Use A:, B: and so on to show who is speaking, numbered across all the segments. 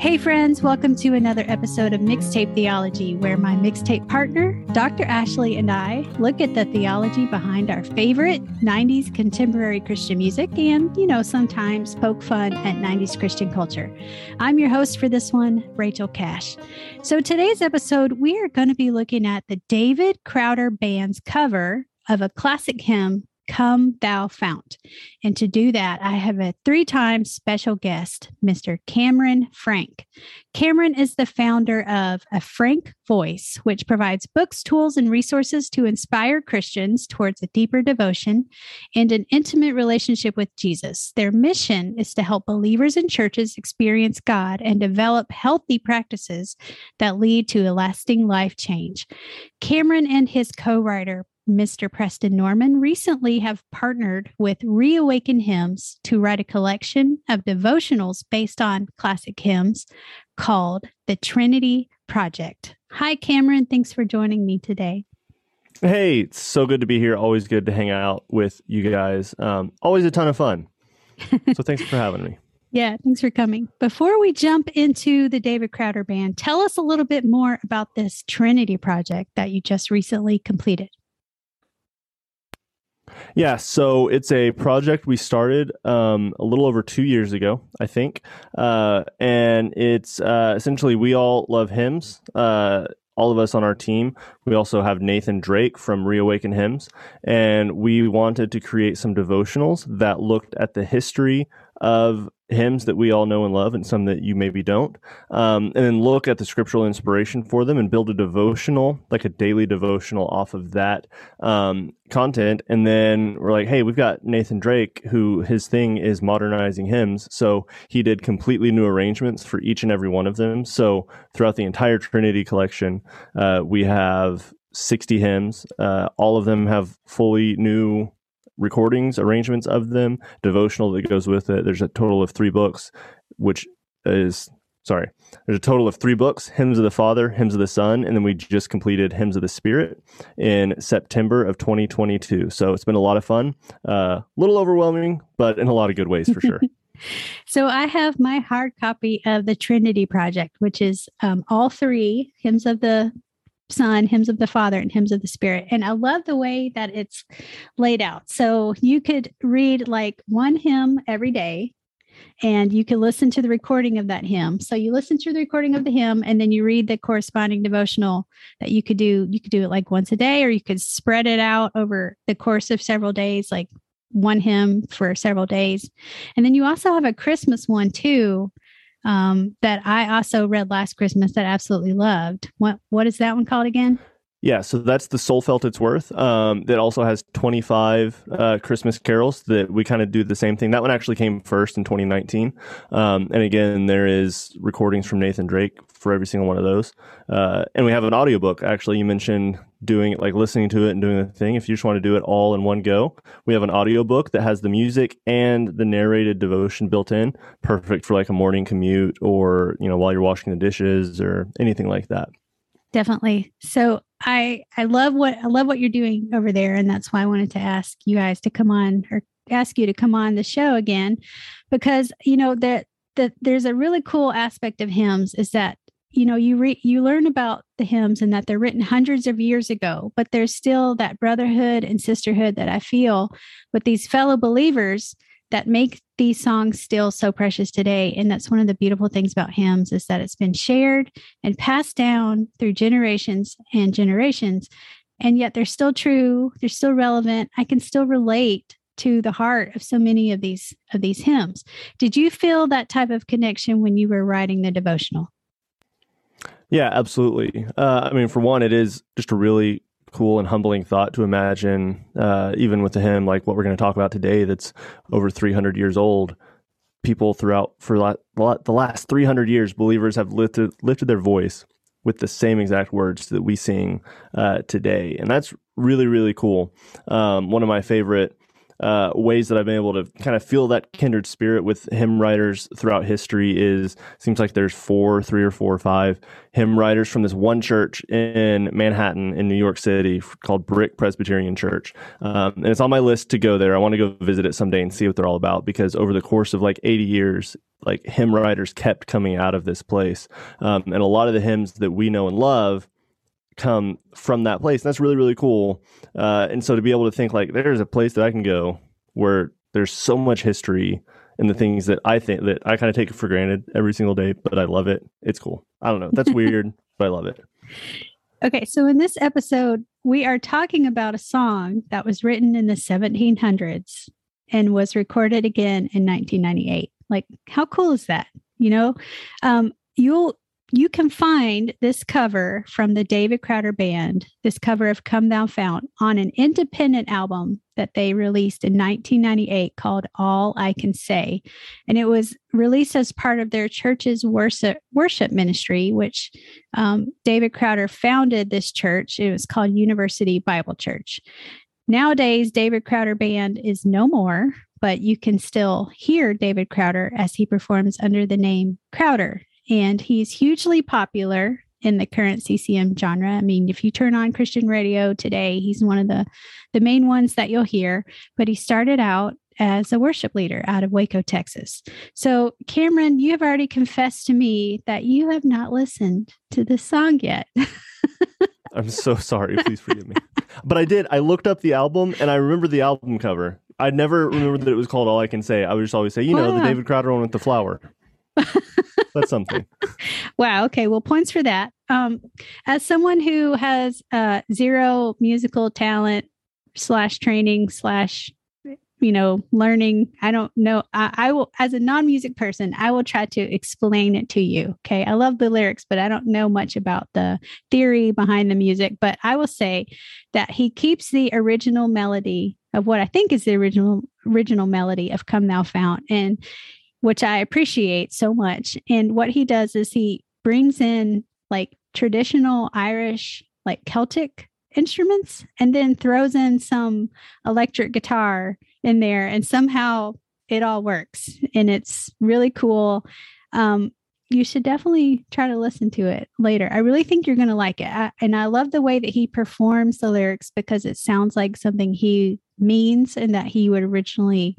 A: Hey, friends, welcome to another episode of Mixtape Theology, where my mixtape partner, Dr. Ashley, and I look at the theology behind our favorite 90s contemporary Christian music and, you know, sometimes poke fun at 90s Christian culture. I'm your host for this one, Rachel Cash. So, today's episode, we are going to be looking at the David Crowder Band's cover of a classic hymn Come Thou Fount. And to do that, I have a three time special guest, Mr. Cameron Frank. Cameron is the founder of A Frank Voice, which provides books, tools, and resources to inspire Christians towards a deeper devotion and an intimate relationship with Jesus. Their mission is to help believers and churches experience God and develop healthy practices that lead to a lasting life change. Cameron and his co writer, Mr. Preston Norman recently have partnered with Reawaken Hymns to write a collection of devotionals based on classic hymns called The Trinity Project. Hi, Cameron. Thanks for joining me today.
B: Hey, it's so good to be here. Always good to hang out with you guys. Um, always a ton of fun. So thanks for having me.
A: Yeah, thanks for coming. Before we jump into the David Crowder Band, tell us a little bit more about this Trinity project that you just recently completed.
B: Yeah, so it's a project we started um, a little over two years ago, I think, uh, and it's uh, essentially we all love hymns. Uh, all of us on our team. We also have Nathan Drake from Reawaken Hymns, and we wanted to create some devotionals that looked at the history of hymns that we all know and love and some that you maybe don't. Um, and then look at the scriptural inspiration for them and build a devotional like a daily devotional off of that um, content. And then we're like hey we've got nathan drake who his thing is modernizing hymns. So he did completely new arrangements for each and every one of them. So throughout the entire trinity collection uh, we have 60 hymns. Uh, all of them have fully new recordings, arrangements of them, devotional that goes with it. There's a total of three books, which is sorry. There's a total of three books: Hymns of the Father, Hymns of the Son, and then we just completed Hymns of the Spirit in September of 2022. So it's been a lot of fun. A uh, little overwhelming, but in a lot of good ways for sure.
A: so I have my hard copy of the Trinity Project, which is um, all three hymns of the Son, hymns of the Father, and hymns of the Spirit. And I love the way that it's laid out. So you could read like one hymn every day and you can listen to the recording of that hymn. So you listen to the recording of the hymn and then you read the corresponding devotional that you could do. You could do it like once a day or you could spread it out over the course of several days, like one hymn for several days. And then you also have a Christmas one too um, that I also read last Christmas that absolutely loved. What what is that one called again?
B: Yeah, so that's the Soul Felt Its Worth. Um, that also has 25 uh, Christmas carols that we kind of do the same thing. That one actually came first in 2019. Um, and again, there is recordings from Nathan Drake for every single one of those. Uh, and we have an audiobook. Actually, you mentioned doing it, like listening to it and doing the thing. If you just want to do it all in one go, we have an audiobook that has the music and the narrated devotion built in. Perfect for like a morning commute or, you know, while you're washing the dishes or anything like that
A: definitely so i i love what i love what you're doing over there and that's why i wanted to ask you guys to come on or ask you to come on the show again because you know that that there's a really cool aspect of hymns is that you know you read you learn about the hymns and that they're written hundreds of years ago but there's still that brotherhood and sisterhood that i feel with these fellow believers that make these songs still so precious today and that's one of the beautiful things about hymns is that it's been shared and passed down through generations and generations and yet they're still true they're still relevant i can still relate to the heart of so many of these of these hymns. Did you feel that type of connection when you were writing the devotional?
B: Yeah, absolutely. Uh, I mean, for one, it is just a really cool and humbling thought to imagine, uh, even with hymn like what we're going to talk about today, that's over 300 years old. People throughout for the last 300 years, believers have lifted lifted their voice with the same exact words that we sing uh, today, and that's really really cool. Um, one of my favorite uh, ways that I've been able to kind of feel that kindred spirit with hymn writers throughout history is seems like there's four, three or four or five hymn writers from this one church in Manhattan in New York City called Brick Presbyterian Church, um, and it's on my list to go there. I want to go visit it someday and see what they're all about because over the course of like 80 years, like hymn writers kept coming out of this place, um, and a lot of the hymns that we know and love come from that place. And that's really, really cool. Uh, and so to be able to think like there's a place that I can go where there's so much history and the things that I think that I kind of take for granted every single day, but I love it. It's cool. I don't know. That's weird, but I love it.
A: Okay. So in this episode, we are talking about a song that was written in the 1700s and was recorded again in 1998. Like, how cool is that? You know, um, you'll you can find this cover from the David Crowder Band, this cover of Come Thou Fount, on an independent album that they released in 1998 called All I Can Say. And it was released as part of their church's worship, worship ministry, which um, David Crowder founded this church. It was called University Bible Church. Nowadays, David Crowder Band is no more, but you can still hear David Crowder as he performs under the name Crowder and he's hugely popular in the current CCM genre. I mean, if you turn on Christian radio today, he's one of the the main ones that you'll hear, but he started out as a worship leader out of Waco, Texas. So, Cameron, you have already confessed to me that you have not listened to this song yet.
B: I'm so sorry. Please forgive me. But I did. I looked up the album and I remember the album cover. I never remembered that it was called All I Can Say. I would just always say, you know, the David Crowder one with the flower. That's something.
A: wow. Okay. Well, points for that. Um, as someone who has uh, zero musical talent slash training slash you know learning i don't know I, I, will as a non-music person i will try to explain it to you okay i love the lyrics but i don't know much about the theory behind the music but i will say that he keeps the original melody of what i think is the original original melody of come thou fount and which I appreciate so much. And what he does is he brings in like traditional Irish, like Celtic instruments, and then throws in some electric guitar in there, and somehow it all works. And it's really cool. Um, you should definitely try to listen to it later. I really think you're going to like it. I, and I love the way that he performs the lyrics because it sounds like something he means and that he would originally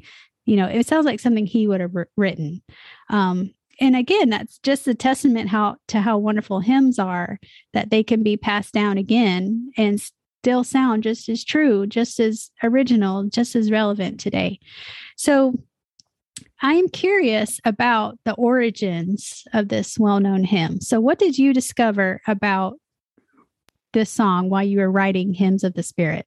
A: you know it sounds like something he would have written. Um, and again that's just a testament how to how wonderful hymns are that they can be passed down again and still sound just as true just as original just as relevant today. So i'm curious about the origins of this well-known hymn. So what did you discover about this song while you were writing hymns of the spirit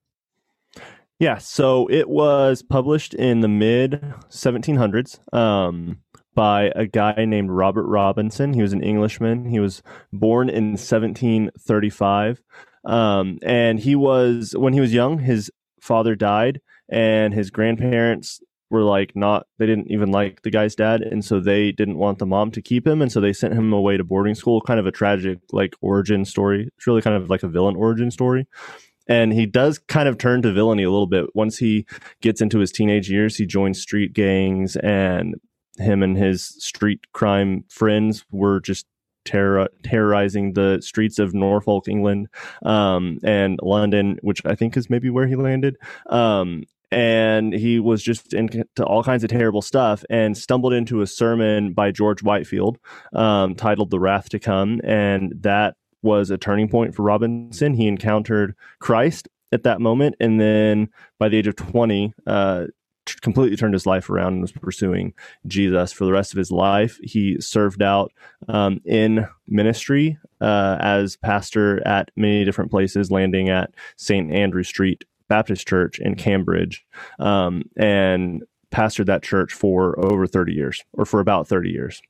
B: yeah, so it was published in the mid 1700s um, by a guy named Robert Robinson. He was an Englishman. He was born in 1735. Um, and he was, when he was young, his father died, and his grandparents were like not they didn't even like the guy's dad and so they didn't want the mom to keep him and so they sent him away to boarding school kind of a tragic like origin story it's really kind of like a villain origin story and he does kind of turn to villainy a little bit. Once he gets into his teenage years he joins street gangs and him and his street crime friends were just terror- terrorizing the streets of norfolk england um, and london which i think is maybe where he landed. Um, and he was just into all kinds of terrible stuff and stumbled into a sermon by george whitefield um, titled the wrath to come. And that was a turning point for Robinson. He encountered Christ at that moment, and then by the age of 20, uh, completely turned his life around and was pursuing Jesus for the rest of his life. He served out um, in ministry uh, as pastor at many different places, landing at St. Andrew Street Baptist Church in Cambridge, um, and pastored that church for over 30 years, or for about 30 years.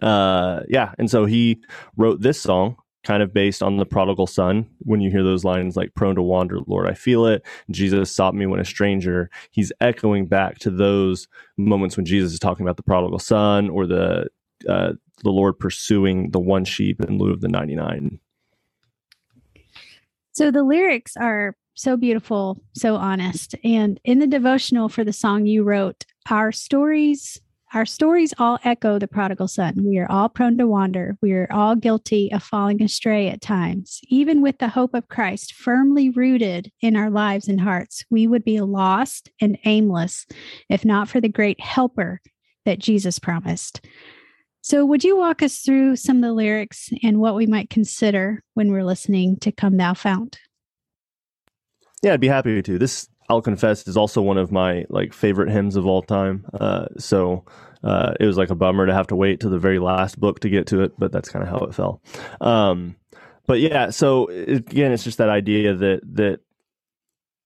B: Uh, yeah, and so he wrote this song kind of based on the prodigal son. When you hear those lines like prone to wander, Lord, I feel it. Jesus sought me when a stranger. He's echoing back to those moments when Jesus is talking about the prodigal son or the uh, the Lord pursuing the one sheep in lieu of the 99.
A: So the lyrics are so beautiful, so honest. And in the devotional for the song you wrote, our stories our stories all echo the prodigal son. We are all prone to wander. We are all guilty of falling astray at times. Even with the hope of Christ firmly rooted in our lives and hearts, we would be lost and aimless if not for the great helper that Jesus promised. So, would you walk us through some of the lyrics and what we might consider when we're listening to Come Thou Fount?
B: Yeah, I'd be happy to. This I'll confess is also one of my like favorite hymns of all time. Uh, so uh, it was like a bummer to have to wait to the very last book to get to it, but that's kind of how it fell. Um, but yeah, so again, it's just that idea that that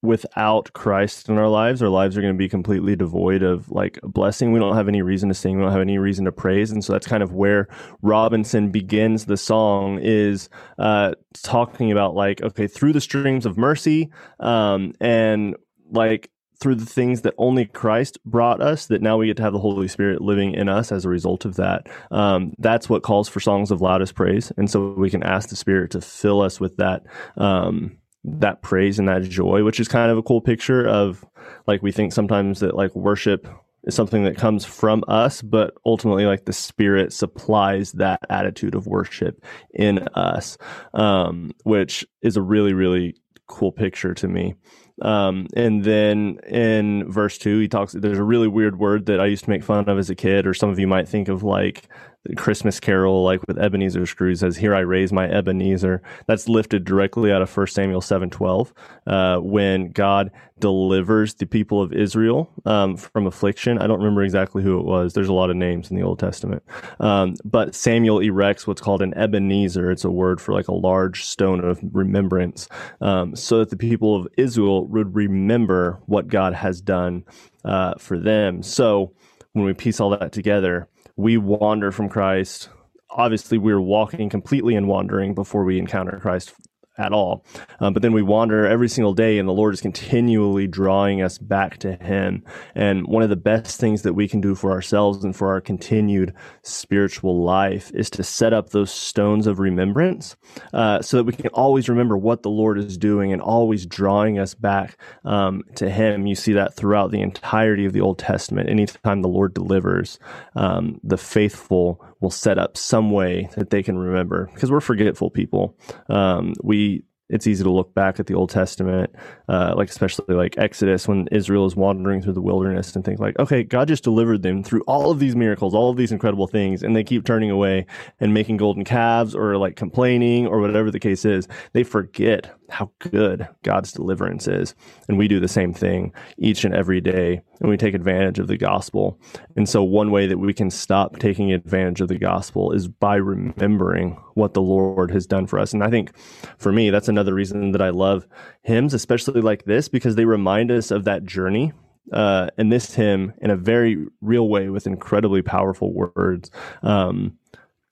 B: without Christ in our lives, our lives are going to be completely devoid of like blessing. We don't have any reason to sing. We don't have any reason to praise. And so that's kind of where Robinson begins the song is uh, talking about like, okay, through the streams of mercy um, and like through the things that only Christ brought us, that now we get to have the Holy Spirit living in us as a result of that. Um, that's what calls for songs of loudest praise, and so we can ask the Spirit to fill us with that um, that praise and that joy, which is kind of a cool picture of like we think sometimes that like worship is something that comes from us, but ultimately like the Spirit supplies that attitude of worship in us, um, which is a really really cool picture to me. Um, and then in verse two, he talks, there's a really weird word that I used to make fun of as a kid, or some of you might think of like Christmas Carol, like with Ebenezer Scrooge says, "Here I raise my Ebenezer." That's lifted directly out of 1 Samuel seven twelve, uh, when God delivers the people of Israel um, from affliction. I don't remember exactly who it was. There's a lot of names in the Old Testament, um, but Samuel erects what's called an Ebenezer. It's a word for like a large stone of remembrance, um, so that the people of Israel would remember what God has done uh, for them. So when we piece all that together we wander from Christ. Obviously, we're walking completely in wandering before we encounter Christ at all. Um, but then we wander every single day, and the Lord is continually drawing us back to Him. And one of the best things that we can do for ourselves and for our continued spiritual life is to set up those stones of remembrance uh, so that we can always remember what the Lord is doing and always drawing us back um, to Him. You see that throughout the entirety of the Old Testament. Anytime the Lord delivers, um, the faithful will set up some way that they can remember because we're forgetful people. Um, we it's easy to look back at the Old Testament, uh, like especially like Exodus when Israel is wandering through the wilderness and think like, okay, God just delivered them through all of these miracles, all of these incredible things, and they keep turning away and making golden calves or like complaining or whatever the case is. They forget how good God's deliverance is. And we do the same thing each and every day. And we take advantage of the gospel. And so, one way that we can stop taking advantage of the gospel is by remembering what the Lord has done for us. And I think for me, that's another reason that I love hymns, especially like this, because they remind us of that journey. Uh, and this hymn, in a very real way, with incredibly powerful words, um,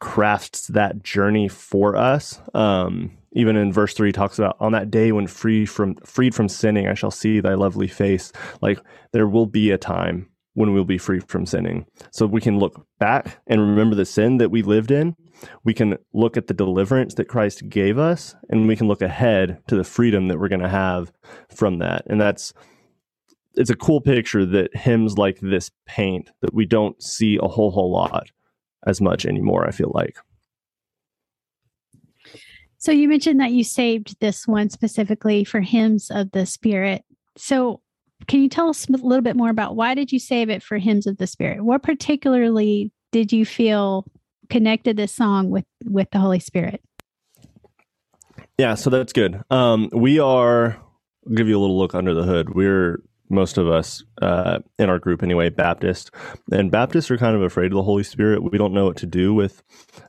B: crafts that journey for us. Um, even in verse three talks about on that day when free from freed from sinning i shall see thy lovely face. Like there will be a time when we'll be free from sinning. So we can look back and remember the sin that we lived in. We can look at the deliverance that christ gave us and we can look ahead to the freedom that we're going to have from that. And that's it's a cool picture that hymns like this paint that we don't see a whole whole lot as much anymore i feel like
A: so you mentioned that you saved this one specifically for hymns of the spirit. So can you tell us a little bit more about why did you save it for hymns of the spirit? What particularly did you feel connected this song with with the Holy Spirit?
B: Yeah, so that's good. Um, we are I'll give you a little look under the hood. We're most of us uh, in our group anyway, Baptist. And Baptists are kind of afraid of the Holy Spirit. We don't know what to do with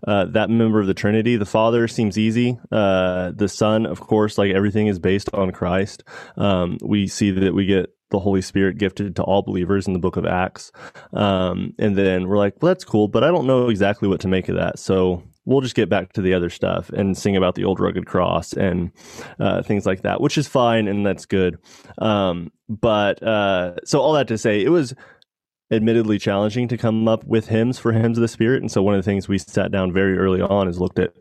B: uh, that member of the Trinity. The Father seems easy. Uh, the Son, of course, like everything is based on Christ. Um, we see that we get the Holy Spirit gifted to all believers in the book of Acts. Um, and then we're like, well, that's cool, but I don't know exactly what to make of that. So we'll just get back to the other stuff and sing about the old rugged cross and uh, things like that, which is fine and that's good. Um, but uh, so all that to say, it was admittedly challenging to come up with hymns for hymns of the spirit and so one of the things we sat down very early on is looked at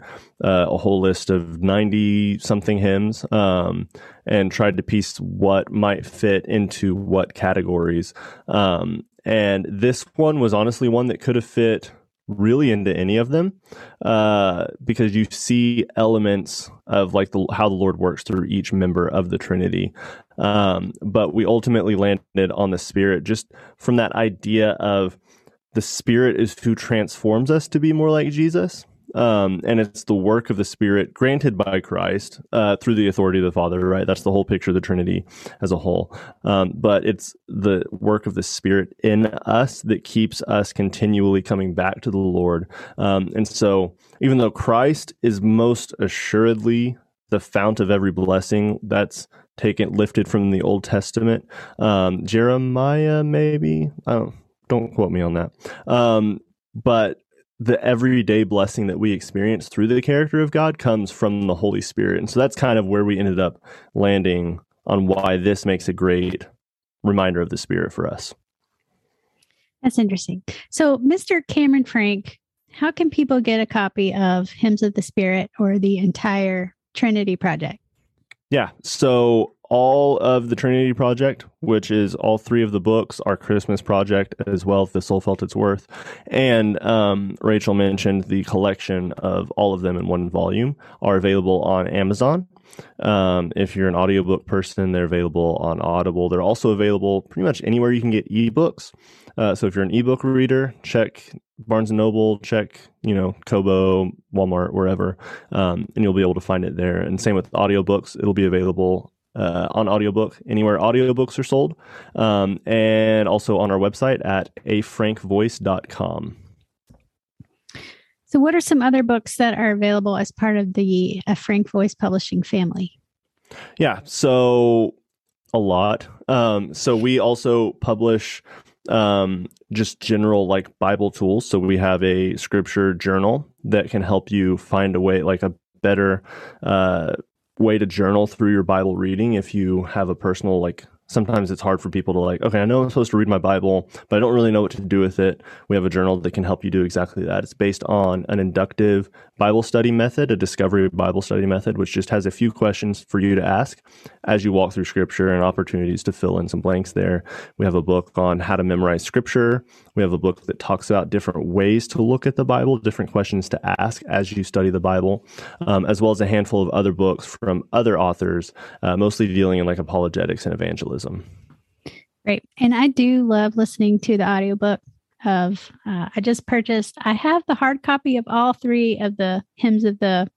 B: uh, a whole list of 90 something hymns um, and tried to piece what might fit into what categories um, and this one was honestly one that could have fit really into any of them uh, because you see elements of like the, how the Lord works through each member of the Trinity. Um, but we ultimately landed on the Spirit just from that idea of the Spirit is who transforms us to be more like Jesus. Um, and it's the work of the Spirit granted by Christ uh, through the authority of the Father, right? That's the whole picture of the Trinity as a whole. Um, but it's the work of the Spirit in us that keeps us continually coming back to the Lord. Um, and so, even though Christ is most assuredly the fount of every blessing, that's taken lifted from the Old Testament. Um, Jeremiah, maybe I don't don't quote me on that. Um, but the everyday blessing that we experience through the character of God comes from the Holy Spirit. And so that's kind of where we ended up landing on why this makes a great reminder of the Spirit for us.
A: That's interesting. So, Mr. Cameron Frank, how can people get a copy of Hymns of the Spirit or the entire Trinity Project?
B: Yeah. So, all of the Trinity Project, which is all three of the books, our Christmas project, as well The Soul Felt Its Worth. And um, Rachel mentioned the collection of all of them in one volume are available on Amazon. Um, if you're an audiobook person, they're available on Audible. They're also available pretty much anywhere you can get ebooks. Uh, so if you're an ebook reader, check Barnes and Noble, check you know Kobo, Walmart, wherever, um, and you'll be able to find it there. And same with audiobooks; it'll be available uh, on audiobook anywhere audiobooks are sold, um, and also on our website at afrankvoice.com.
A: So, what are some other books that are available as part of the A Frank Voice Publishing family?
B: Yeah, so a lot. Um, so we also publish um, just general like Bible tools. So we have a scripture journal that can help you find a way, like a better uh, way to journal through your Bible reading if you have a personal like sometimes it's hard for people to like, okay, I know I'm supposed to read my Bible, but I don't really know what to do with it. We have a journal that can help you do exactly that. It's based on an inductive Bible study method, a discovery Bible study method, which just has a few questions for you to ask as you walk through scripture and opportunities to fill in some blanks there. We have a book on how to memorize scripture. We have a book that talks about different ways to look at the Bible, different questions to ask as you study the Bible, um, as well as a handful of other books from other authors, uh, mostly dealing in like apologetics and evangelism.
A: Great. And I do love listening to the audiobook of, uh, I just purchased, I have the hard copy of all three of the hymns of the,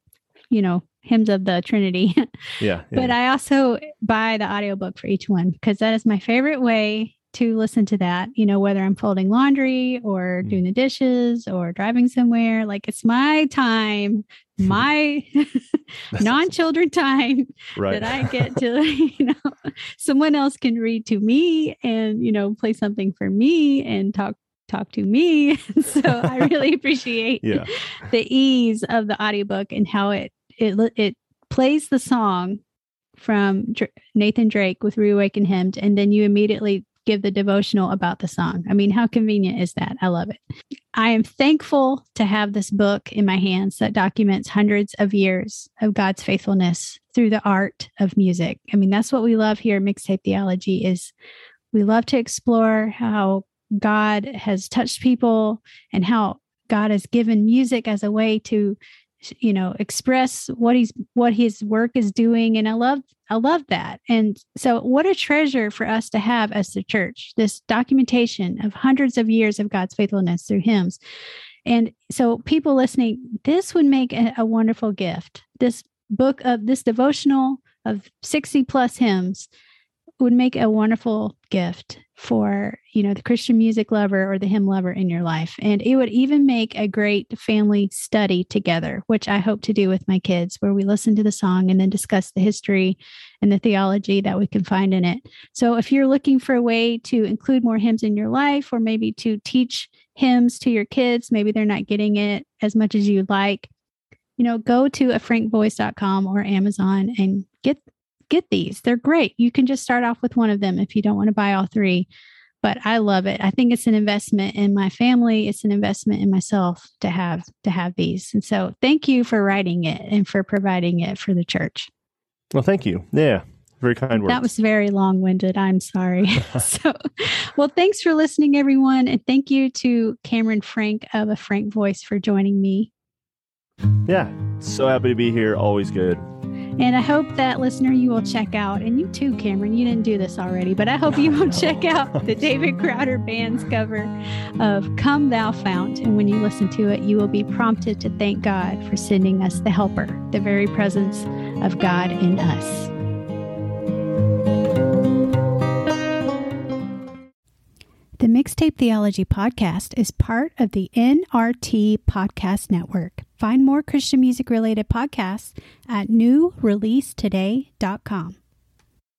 A: you know, hymns of the Trinity.
B: yeah, yeah.
A: But I also buy the audiobook for each one because that is my favorite way to listen to that, you know, whether I'm folding laundry or mm. doing the dishes or driving somewhere. Like it's my time, my non children time right. that I get to, you know, someone else can read to me and, you know, play something for me and talk talk to me. so I really appreciate yeah. the ease of the audiobook and how it it it plays the song from Nathan Drake with Reawaken Him, and then you immediately give the devotional about the song. I mean, how convenient is that? I love it. I am thankful to have this book in my hands that documents hundreds of years of God's faithfulness through the art of music. I mean, that's what we love here at Mixtape Theology is we love to explore how God has touched people and how God has given music as a way to you know express what he's what his work is doing and i love i love that. And so what a treasure for us to have as the church this documentation of hundreds of years of god's faithfulness through hymns. And so people listening this would make a, a wonderful gift. This book of this devotional of 60 plus hymns would make a wonderful gift for you know the christian music lover or the hymn lover in your life. And it would even make a great family study together which i hope to do with my kids where we listen to the song and then discuss the history and the theology that we can find in it. So if you're looking for a way to include more hymns in your life or maybe to teach hymns to your kids maybe they're not getting it as much as you'd like you know go to a frankvoice.com or amazon and get get these. They're great. You can just start off with one of them if you don't want to buy all three. But I love it. I think it's an investment in my family. It's an investment in myself to have to have these. And so thank you for writing it and for providing it for the church.
B: Well, thank you. Yeah. Very kind words.
A: That was very long winded. I'm sorry. so, well, thanks for listening, everyone. And thank you to Cameron Frank of A Frank Voice for joining me.
B: Yeah. So happy to be here. Always good.
A: And I hope that listener, you will check out, and you too, Cameron, you didn't do this already, but I hope you will check out the David Crowder Band's cover of Come Thou Fount. And when you listen to it, you will be prompted to thank God for sending us the helper, the very presence of God in us. The Mixtape Theology Podcast is part of the NRT Podcast Network. Find more Christian music related podcasts at newreleasetoday.com.